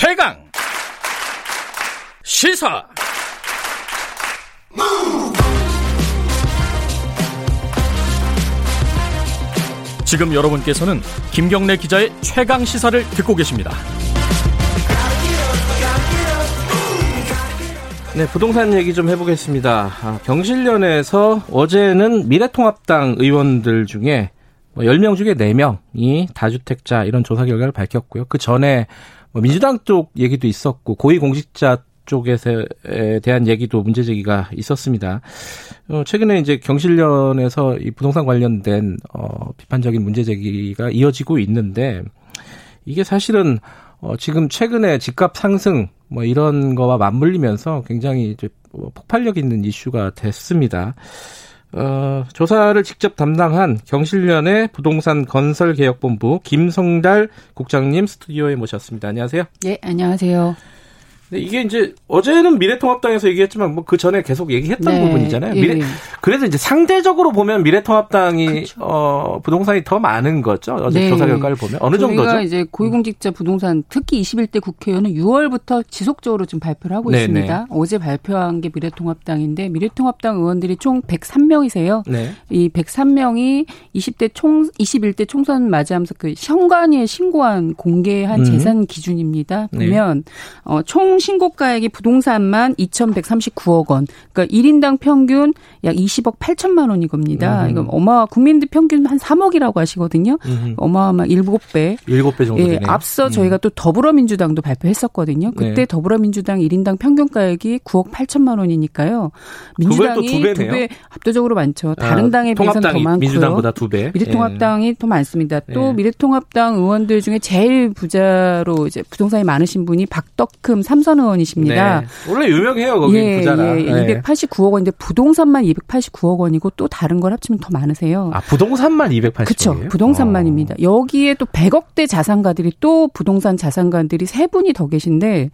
최강 시사 지금 여러분께서는 김경래 기자의 최강 시사를 듣고 계십니다. 네, 부동산 얘기 좀 해보겠습니다. 아, 경실련에서 어제는 미래통합당 의원들 중에 뭐 10명 중에 4명이 다주택자 이런 조사 결과를 밝혔고요. 그 전에 뭐 민주당 쪽 얘기도 있었고 고위공직자 쪽에 대한 얘기도 문제 제기가 있었습니다. 어, 최근에 이제 경실련에서 이 부동산 관련된 어, 비판적인 문제 제기가 이어지고 있는데 이게 사실은 어, 지금 최근에 집값 상승 뭐 이런 거와 맞물리면서 굉장히 이제 폭발력 있는 이슈가 됐습니다. 어, 조사를 직접 담당한 경실련의 부동산 건설 개혁본부 김성달 국장님 스튜디오에 모셨습니다. 안녕하세요. 네, 안녕하세요. 네, 이게 이제 어제는 미래통합당에서 얘기했지만 뭐 그 전에 계속 얘기했던 네, 부분이잖아요. 미래 예. 그래서 이제 상대적으로 보면 미래통합당이 그렇죠. 어 부동산이 더 많은 거죠. 어제 네. 조사 결과를 보면 어느 정도죠? 저희가 이제 고위공직자 부동산 특히 21대 국회의원은 6월부터 지속적으로 좀 발표를 하고 네네. 있습니다. 어제 발표한 게 미래통합당인데 미래통합당 의원들이 총 103명이세요. 네. 이 103명이 20대 총 21대 총선 맞이하면서 그 현관위에 신고한 공개한 음. 재산 기준입니다. 네. 보면 네. 어, 총 신고가액이 부동산만 2,139억 원. 그러니까 1인당 평균 약 20억 8천만 원이 겁니다. 음. 이거 어마 국민들 평균 한 3억이라고 하시거든요. 음. 어마어마 7배. 7배 정도 예, 앞서 음. 저희가 또 더불어민주당도 발표했었거든요. 그때 네. 더불어민주당 1인당 평균가액이 9억 8천만 원이니까요. 민주당이 두 배 압도적으로 많죠. 다른 아, 당에 비해서는 더 많고요. 민주당보다 두 배. 미래통합당이 예. 더 많습니다. 또 예. 미래통합당 의원들 중에 제일 부자로 이제 부동산이 많으신 분이 박덕흠 삼성 박선 의원이십니다. 네. 원래 유명해요, 거기 예, 부자라. 예, 289억 원인데 부동산만 289억 원이고 또 다른 걸 합치면 더 많으세요. 아, 부동산만 280억 그렇죠. 부동산만입니다. 어. 여기에 또 100억대 자산가들이 또 부동산 자산가들이 세 분이 더 계신데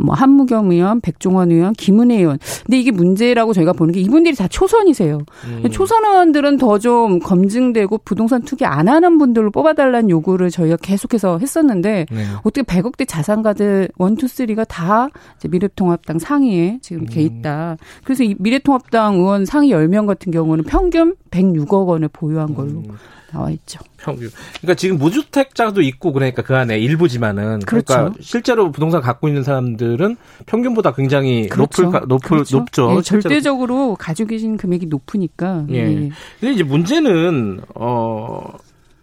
뭐 한무겸 의원, 백종원 의원, 김은혜 의원. 근데 이게 문제라고 저희가 보는 게 이분들이 다 초선이세요. 음. 초선 의원들은 더 좀 검증되고 부동산 투기 안 하는 분들로 뽑아달라는 요구를 저희가 계속해서 했었는데 네. 어떻게 100억대 자산가들 원투 쓰리가 다 미래통합당 상위에 지금 음. 돼 있다. 그래서 이 미래통합당 의원 상위 10명 같은 경우는 평균 106억 원을 보유한 걸로 음. 나와 있죠. 평균. 그러니까 지금 무주택자도 있고 그러니까 그 안에 일부지만은 그러니까 그렇죠. 그러니까 실제로 부동산 갖고 있는 사람들은 평균보다 굉장히 그렇죠. 높을 높을 그렇죠. 높죠. 예, 절대적으로 가지고 계신 금액이 높으니까. 예. 예. 근데 이제 문제는 어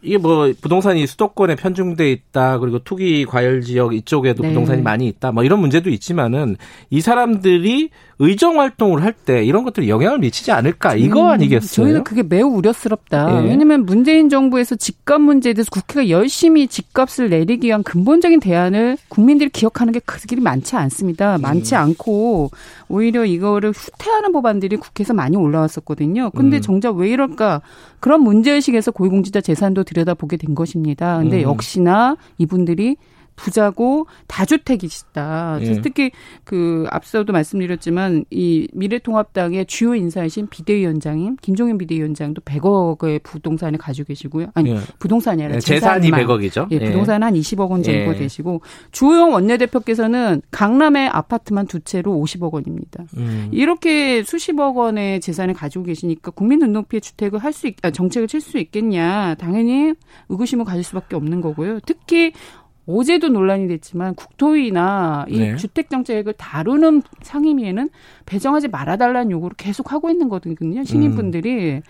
이게 뭐 부동산이 수도권에 편중돼 있다 그리고 투기 과열 지역 이쪽에도 네. 부동산이 많이 있다 뭐 이런 문제도 있지만은 이 사람들이 의정 활동을 할 때 이런 것들이 영향을 미치지 않을까 이거 음, 아니겠어요? 저희는 그게 매우 우려스럽다. 예. 왜냐하면 문재인 정부에서 집값 문제에 대해서 국회가 열심히 집값을 내리기 위한 근본적인 대안을 국민들이 기억하는 게 그들이 많지 않습니다. 많지 음. 않고 오히려 이거를 후퇴하는 법안들이 국회에서 많이 올라왔었거든요. 근데 음. 정작 왜 이럴까? 그런 문제의식에서 고위공직자 재산도 들여다보게 된 것입니다. 근데 음. 역시나 이분들이 부자고 다주택이시다. 예. 특히 그 앞서도 말씀드렸지만 이 미래통합당의 주요 인사이신 비대위원장인 김종인 비대위원장도 100억의 부동산을 가지고 계시고요. 아니 예. 부동산이 아니라 예, 재산이 100억이죠. 예, 부동산 한 20억 원 정도 예. 되시고 주호영 원내대표께서는 강남의 아파트만 두 채로 50억 원입니다. 음. 이렇게 수십억 원의 재산을 가지고 계시니까 국민 눈높이의 주택을 할 수 있, 아, 정책을 칠 수 있겠냐? 당연히 의구심을 가질 수밖에 없는 거고요. 특히 어제도 논란이 됐지만 국토위나 이 네. 주택 정책을 다루는 상임위에는 배정하지 말아달라는 요구를 계속 하고 있는 거거든요. 시민분들이. 음.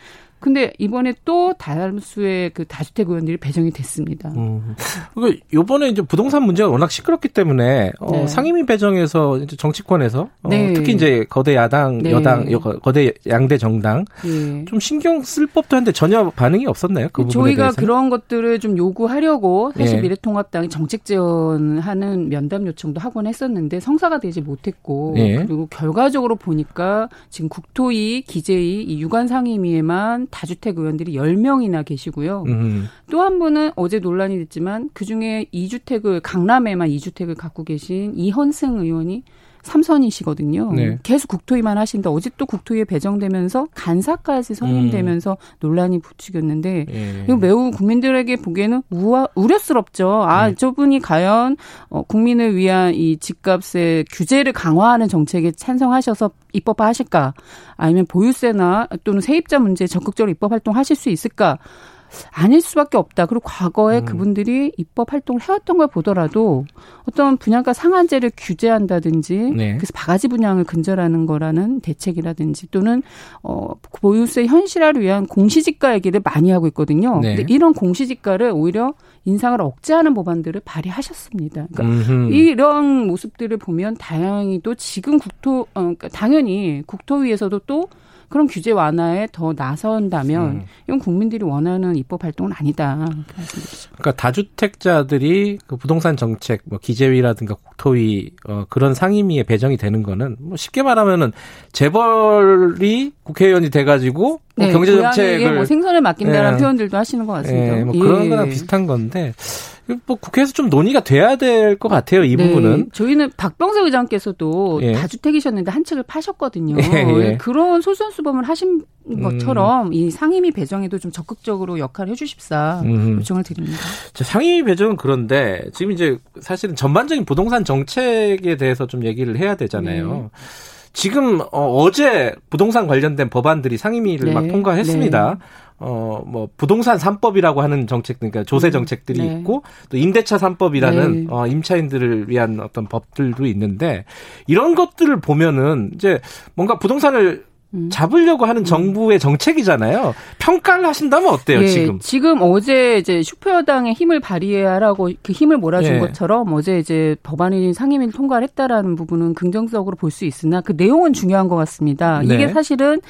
근데 이번에 또 다수의 그 다주택 의원들이 배정이 됐습니다. 음. 그 요번에 이제 부동산 문제가 워낙 시끄럽기 때문에 어, 네. 상임위 배정에서 이제 정치권에서 어, 네. 특히 이제 거대 야당, 네. 여당, 거대 양대 정당 네. 좀 신경 쓸 법도 한데 전혀 반응이 없었나요? 그 저희가 대해서는? 그런 것들을 좀 요구하려고 사실 예. 미래통합당이 정책 지원하는 면담 요청도 하곤 했었는데 성사가 되지 못했고 예. 그리고 결과적으로 보니까 지금 국토위, 기재위 이 유관 상임위에만 다주택 의원들이 10명이나 계시고요. 음. 또한 분은 어제 논란이 됐지만 그중에 2주택을 강남에만 2주택을 갖고 계신 이현승 의원이 삼선이시거든요. 네. 계속 국토위만 하신다. 어제 또 국토위에 배정되면서 간사까지 선임되면서 음. 논란이 붙이겠는데 예. 이거 매우 국민들에게 보기에는 우아, 우려스럽죠. 아 네. 저분이 과연 어, 국민을 위한 이 집값의 규제를 강화하는 정책에 찬성하셔서 입법하실까? 아니면 보유세나 또는 세입자 문제에 적극적으로 입법 활동하실 수 있을까? 아닐 수밖에 없다. 그리고 과거에 음. 그분들이 입법 활동을 해왔던 걸 보더라도 어떤 분양가 상한제를 규제한다든지 네. 그래서 바가지 분양을 근절하는 거라는 대책이라든지 또는 어 보유세 현실화를 위한 공시지가 얘기를 많이 하고 있거든요. 네. 근데 이런 공시지가를 오히려 인상을 억제하는 법안들을 발의하셨습니다. 그러니까 이런 모습들을 보면 다행히 또 지금 국토 어, 그러니까 당연히 국토위에서도 또 그런 규제 완화에 더 나선다면 음. 이건 국민들이 원하는 입법 활동은 아니다. 그러니까 다주택자들이 그 부동산 정책, 뭐 기재위라든가 국토위 어, 그런 상임위에 배정이 되는 거는 뭐 쉽게 말하면은 재벌이 국회의원이 돼가지고 뭐 네, 경제 정책을 뭐 생선을 맡긴다는 네. 표현들도 하시는 것 같습니다. 네, 뭐 그런 예. 거랑 비슷한 건데 뭐 국회에서 좀 논의가 돼야 될 것 같아요. 이 네. 부분은. 저희는 박병세 의장께서도 예. 다주택이셨는데 한 책을 파셨거든요. 예, 예. 그런 솔선수범을 하신 것처럼 음. 이 상임위 배정에도 좀 적극적으로 역할을 해주십사 음. 요청을 드립니다. 자, 상임위 배정은 그런데 지금 이제 사실은 전반적인 부동산 정책에 대해서 좀 얘기를 해야 되잖아요. 네. 지금 어, 제 부동산 관련된 법안들이 상임위를 네. 막 통과했습니다. 네. 어, 뭐, 부동산 3법이라고 하는 정책, 그러니까 조세 음. 정책들이 네. 있고, 또 임대차 3법이라는, 네. 어, 임차인들을 위한 어떤 법들도 있는데, 이런 것들을 보면은, 이제 뭔가 부동산을 음. 잡으려고 하는 정부의 정책이잖아요. 평가를 하신다면 어때요, 예, 지금? 지금 어제 이제 슈퍼여당의 힘을 발휘하라고 그 힘을 몰아준 예. 것처럼 어제 이제 법안이 상임위를 통과를 했다라는 부분은 긍정적으로 볼 수 있으나 그 내용은 중요한 것 같습니다. 네. 이게 사실은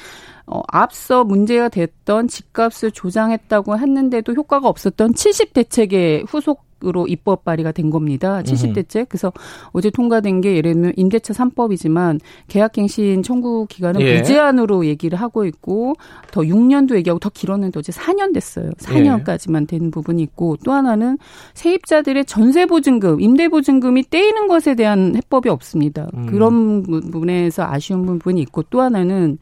어, 앞서 문제가 됐던 집값을 조장했다고 했는데도 효과가 없었던 70 대책의 후속 으로 입법 발의가 된 겁니다. 70대책. 그래서 어제 통과된 게 예를 들면 임대차 3법이지만 계약갱신 청구 기간은 예. 무제한으로 얘기를 하고 있고 더 6년도 얘기하고 더 길었는데 어제 4년 됐어요. 4년까지만 된 부분이 있고 또 하나는 세입자들의 전세 보증금, 임대 보증금이 떼이는 것에 대한 해법이 없습니다. 음. 그런 부분에서 아쉬운 부분이 있고 또 하나는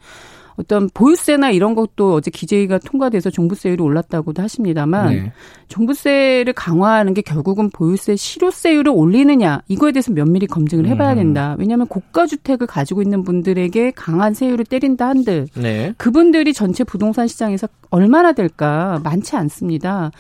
어떤 보유세나 이런 것도 어제 기재위가 통과돼서 종부세율이 올랐다고도 하십니다만 네. 종부세를 강화하는 게 결국은 보유세 실효세율을 올리느냐 이거에 대해서 면밀히 검증을 해봐야 음. 된다. 왜냐하면 고가 주택을 가지고 있는 분들에게 강한 세율을 때린다 한들 네. 그분들이 전체 부동산 시장에서 얼마나 될까 많지 않습니다.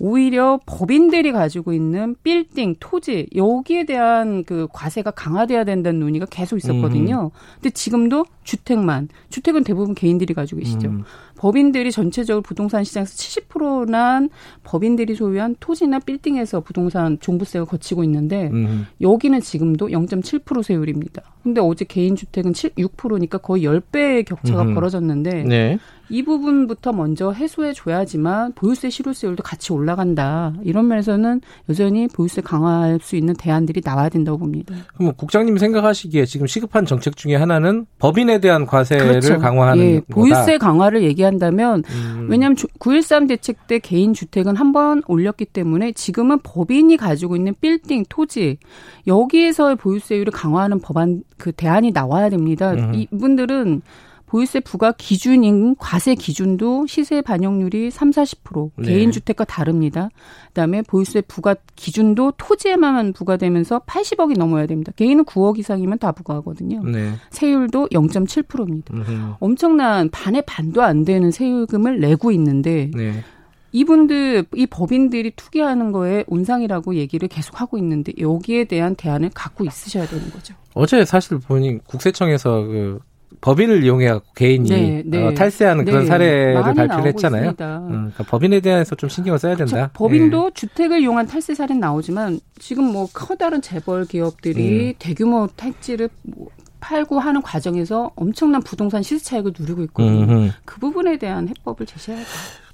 오히려 법인들이 가지고 있는 빌딩, 토지 여기에 대한 그 과세가 강화돼야 된다는 논의가 계속 있었거든요. 음. 근데 지금도 주택만 주택은 대부분 개인들이 가지고 계시죠. 음. 법인들이 전체적으로 부동산 시장에서 70%난 법인들이 소유한 토지나 빌딩에서 부동산 종부세가 거치고 있는데 음. 여기는 지금도 0.7% 세율입니다. 근데 어제 개인 주택은 7, 6%니까 거의 10배의 격차가 음. 벌어졌는데 네. 이 부분부터 먼저 해소해 줘야지만 보유세 실효세율도 같이 올라간다. 이런 면에서는 여전히 보유세 강화할 수 있는 대안들이 나와야 된다고 봅니다. 그럼 국장님이 생각하시기에 지금 시급한 정책 중에 하나는 법인에 대한 과세를 그렇죠. 강화하는 예, 보유세 강화를 얘기한다면 음. 왜냐하면 9.13 대책 때 개인 주택은 한 번 올렸기 때문에 지금은 법인이 가지고 있는 빌딩, 토지 여기에서의 보유세율을 강화하는 법안 그 대안이 나와야 됩니다. 음. 이분들은 보유세 부과 기준인 과세 기준도 시세 반영률이 3, 40% 네. 개인 주택과 다릅니다. 그다음에 보유세 부과 기준도 토지에만 부과되면서 80억이 넘어야 됩니다. 개인은 9억 이상이면 다 부과하거든요. 네. 세율도 0.7%입니다. 음흠. 엄청난 반의 반도 안 되는 세율금을 내고 있는데 네. 이분들 이 법인들이 투기하는 거에 온상이라고 얘기를 계속 하고 있는데 여기에 대한 대안을 갖고 있으셔야 되는 거죠. 어제 사실 보니 국세청에서 그 법인을 이용해 개인이 네, 네. 어, 탈세하는 그런 네. 사례를 발표를 했잖아요. 음, 그러니까 법인에 대해서 좀 신경을 써야 된다. 그렇죠. 법인도 예. 주택을 이용한 탈세 사례는 나오지만 지금 뭐 커다란 재벌 기업들이 음. 대규모 택지를 뭐 팔고 하는 과정에서 엄청난 부동산 시세 차익을 누리고 있거든요. 음흠. 그 부분에 대한 해법을 제시해야 돼요.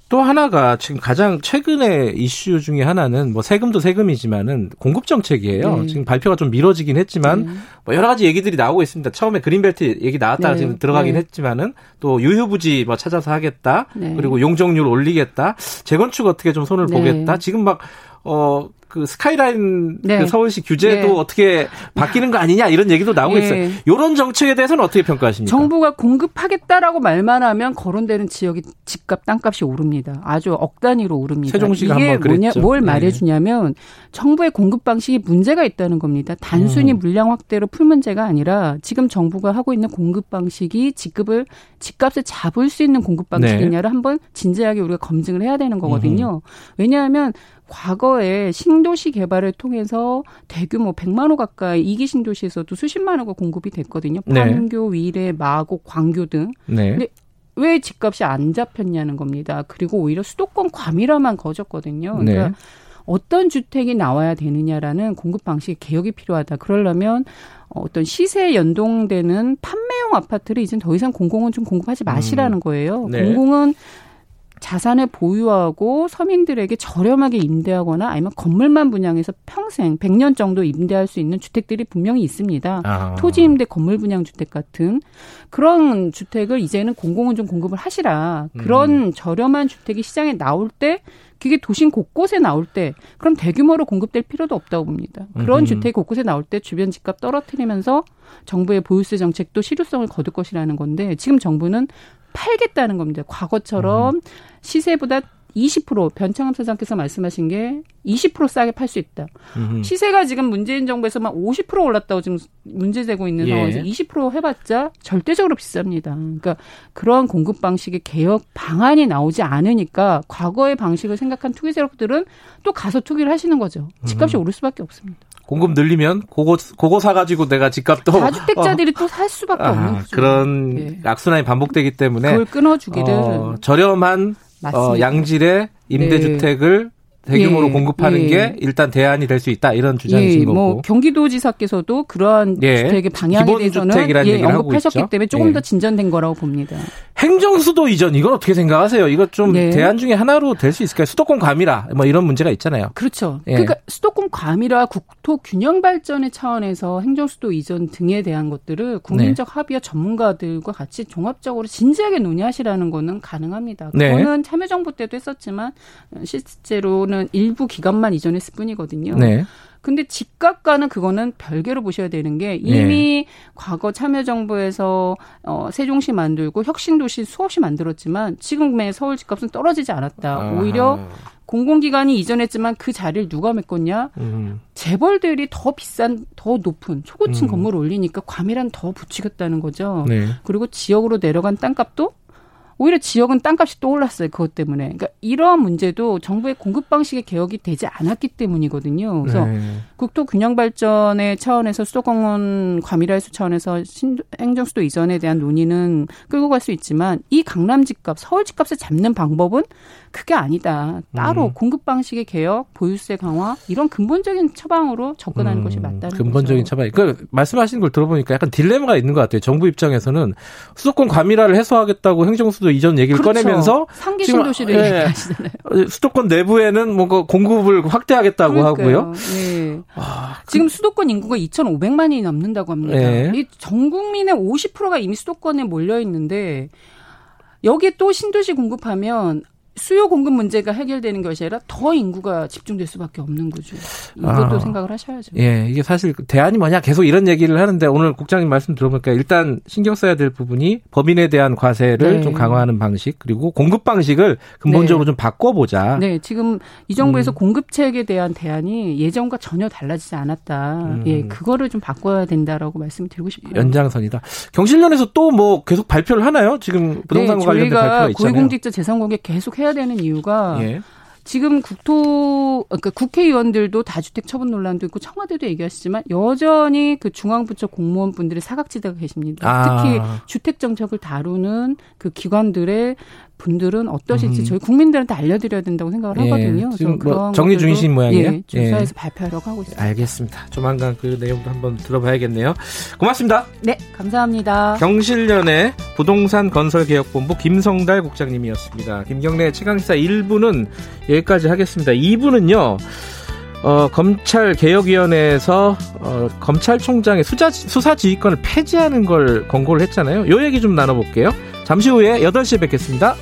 또 하나가 지금 가장 최근의 이슈 중에 하나는 뭐 세금도 세금이지만은 공급 정책이에요. 네. 지금 발표가 좀 미뤄지긴 했지만 네. 뭐 여러 가지 얘기들이 나오고 있습니다. 처음에 그린벨트 얘기 나왔다가 네. 지금 들어가긴 네. 했지만은 또 유휴부지 뭐 찾아서 하겠다. 네. 그리고 용적률 올리겠다. 재건축 어떻게 좀 손을 네. 보겠다. 지금 막 어, 그 스카이라인 네. 그 서울시 규제도 네. 어떻게 바뀌는 거 아니냐 이런 얘기도 나오고 네. 있어요. 이런 정책에 대해서는 어떻게 평가하십니까? 정부가 공급하겠다라고 말만 하면 거론되는 지역이 집값 땅값이 오릅니다. 아주 억 단위로 오릅니다. 세종시가 이게 뭐냐, 뭘 네. 말해주냐면 정부의 공급 방식이 문제가 있다는 겁니다. 단순히 음. 물량 확대로 풀 문제가 아니라 지금 정부가 하고 있는 공급 방식이 지급을 집값을 잡을 수 있는 공급 방식이냐를 네. 한번 진지하게 우리가 검증을 해야 되는 거거든요. 음. 왜냐하면 과거에 신 도시 개발을 통해서 대규모 100만 호 가까이 이기 신도시에서도 수십만 호가 공급이 됐거든요. 판교, 네. 위례, 마곡, 광교 등. 네. 근데 왜 집값이 안 잡혔냐는 겁니다. 그리고 오히려 수도권 과밀화만 거졌거든요. 그러니까 네. 어떤 주택이 나와야 되느냐라는 공급 방식 개혁이 필요하다. 그러려면 어떤 시세에 연동되는 판매용 아파트를 이제 더 이상 공공은 좀 공급하지 마시라는 음. 거예요. 네. 공공은 자산을 보유하고 서민들에게 저렴하게 임대하거나 아니면 건물만 분양해서 평생 100년 정도 임대할 수 있는 주택들이 분명히 있습니다. 아. 토지 임대 건물 분양 주택 같은 그런 주택을 이제는 공공은 좀 공급을 하시라. 그런 음. 저렴한 주택이 시장에 나올 때 그게 도심 곳곳에 나올 때 그럼 대규모로 공급될 필요도 없다고 봅니다. 그런 음. 주택 곳곳에 나올 때 주변 집값 떨어뜨리면서 정부의 보유세 정책도 실효성을 거둘 것이라는 건데 지금 정부는 팔겠다는 겁니다. 과거처럼 음. 시세보다 20% 변창흠 사장께서 말씀하신 게 20% 싸게 팔 수 있다. 음흠. 시세가 지금 문재인 정부에서만 50% 올랐다고 지금 문제되고 있는 예. 상황에서 20% 해봤자 절대적으로 비쌉니다. 그러니까 그러한 공급 방식의 개혁 방안이 나오지 않으니까 과거의 방식을 생각한 투기 세력들은 또 가서 투기를 하시는 거죠. 집값이 음. 오를 수밖에 없습니다. 공급 늘리면 그거 그거 사가지고 내가 집값도 다주택자들이 어. 또살 수밖에 아, 없는 거죠. 그런 예. 악순환이 반복되기 때문에 그걸 끊어주기를 어, 저렴한 어, 양질의 임대주택을 네. 대규모로 예, 공급하는 예. 게 일단 대안이 될 수 있다 이런 주장이신 예, 뭐 거고. 뭐 경기도지사께서도 그러한 예, 주택의 방향에 대해서는 예, 언급하셨기 때문에 조금 예. 더 진전된 거라고 봅니다. 행정수도 이전 이건 어떻게 생각하세요? 이거 좀 네. 대안 중에 하나로 될 수 있을까요? 수도권 과밀화 뭐 이런 문제가 있잖아요. 그렇죠. 예. 그러니까 수도권 과밀화, 국토 균형 발전의 차원에서 행정수도 이전 등에 대한 것들을 국민적 네. 합의와 전문가들과 같이 종합적으로 진지하게 논의하시라는 거는 가능합니다. 네. 그거는 네. 참여정부 때도 했었지만 실제로는 일부 기간만 이전했을 뿐이거든요. 네. 근데 집값과는 그거는 별개로 보셔야 되는 게 이미 네. 과거 참여정부에서 어, 세종시 만들고 혁신도시 수없이 만들었지만 지금의 서울 집값은 떨어지지 않았다. 아. 오히려 공공기관이 이전했지만 그 자리를 누가 메꿨냐? 음. 재벌들이 더 비싼, 더 높은 초고층 음. 건물을 올리니까 과밀한 더 붙이겠다는 거죠. 네. 그리고 지역으로 내려간 땅값도 오히려 지역은 땅값이 또 올랐어요. 그것 때문에. 그러니까 이러한 문제도 정부의 공급 방식의 개혁이 되지 않았기 때문이거든요. 그래서 네. 국토 균형 발전의 차원에서 수도공원 과밀화 해소 차원에서 신, 행정수도 이전에 대한 논의는 끌고 갈 수 있지만 이 강남 집값, 서울 집값을 잡는 방법은 그게 아니다. 따로 음. 공급 방식의 개혁, 보유세 강화 이런 근본적인 처방으로 접근하는 음. 것이 맞다는 근본적인 거죠. 처방. 그 말씀하신 걸 들어보니까 약간 딜레마가 있는 것 같아요. 정부 입장에서는 수도권 과밀화를 해소하겠다고 행정수도 이전 얘기를 그렇죠. 꺼내면서 상기 신도시를 예, 얘기하시잖아요. 수도권 내부에는 뭔가 공급을 확대하겠다고 그러니까요. 하고요. 네. 아, 그... 지금 수도권 인구가 2,500만이 넘는다고 합니다. 네. 이전 국민의 50%가 이미 수도권에 몰려 있는데 여기에 또 신도시 공급하면 수요 공급 문제가 해결되는 것이 아니라 더 인구가 집중될 수밖에 없는 거죠. 이것도 아, 생각을 하셔야죠. 예, 이게 사실 대안이 뭐냐 계속 이런 얘기를 하는데 오늘 국장님 말씀 들어보니까 일단 신경 써야 될 부분이 법인에 대한 과세를 네. 좀 강화하는 방식 그리고 공급 방식을 근본적으로 네. 좀 바꿔보자. 네, 지금 이 정부에서 음. 공급책에 대한 대안이 예전과 전혀 달라지지 않았다. 음. 예, 그거를 좀 바꿔야 된다라고 말씀드리고 싶어요. 연장선이다. 경실련에서 또 뭐 계속 발표를 하나요? 지금 부동산 네, 관련된 발표가 있잖아요. 고위공직자 재산 공개 계속 해 해야 되는 이유가 예. 지금 국토 그러니까 국회의원들도 다주택 처분 논란도 있고 청와대도 얘기하시지만 여전히 그 중앙부처 공무원분들의 사각지대가 계십니다. 아. 특히 주택 정책을 다루는 그 기관들의 분들은 어떠실지 음. 저희 국민들한테 알려드려야 된다고 생각을 예. 하거든요. 지금 뭐 정리 중이신 모양이에요. 예, 조사해서 예. 발표하려고 하고 있습니다. 알겠습니다. 조만간 그 내용도 한번 들어봐야겠네요. 고맙습니다. 네, 감사합니다. 경실련의 부동산 건설개혁본부 김성달 국장님이었습니다. 김경래 최강시사 1부는 여기까지 하겠습니다. 2부는요. 어, 검찰개혁위원회에서 어, 검찰총장의 수자, 수사지휘권을 폐지하는 걸 권고를 했잖아요. 요 얘기 좀 나눠볼게요. 잠시 후에 8시에 뵙겠습니다.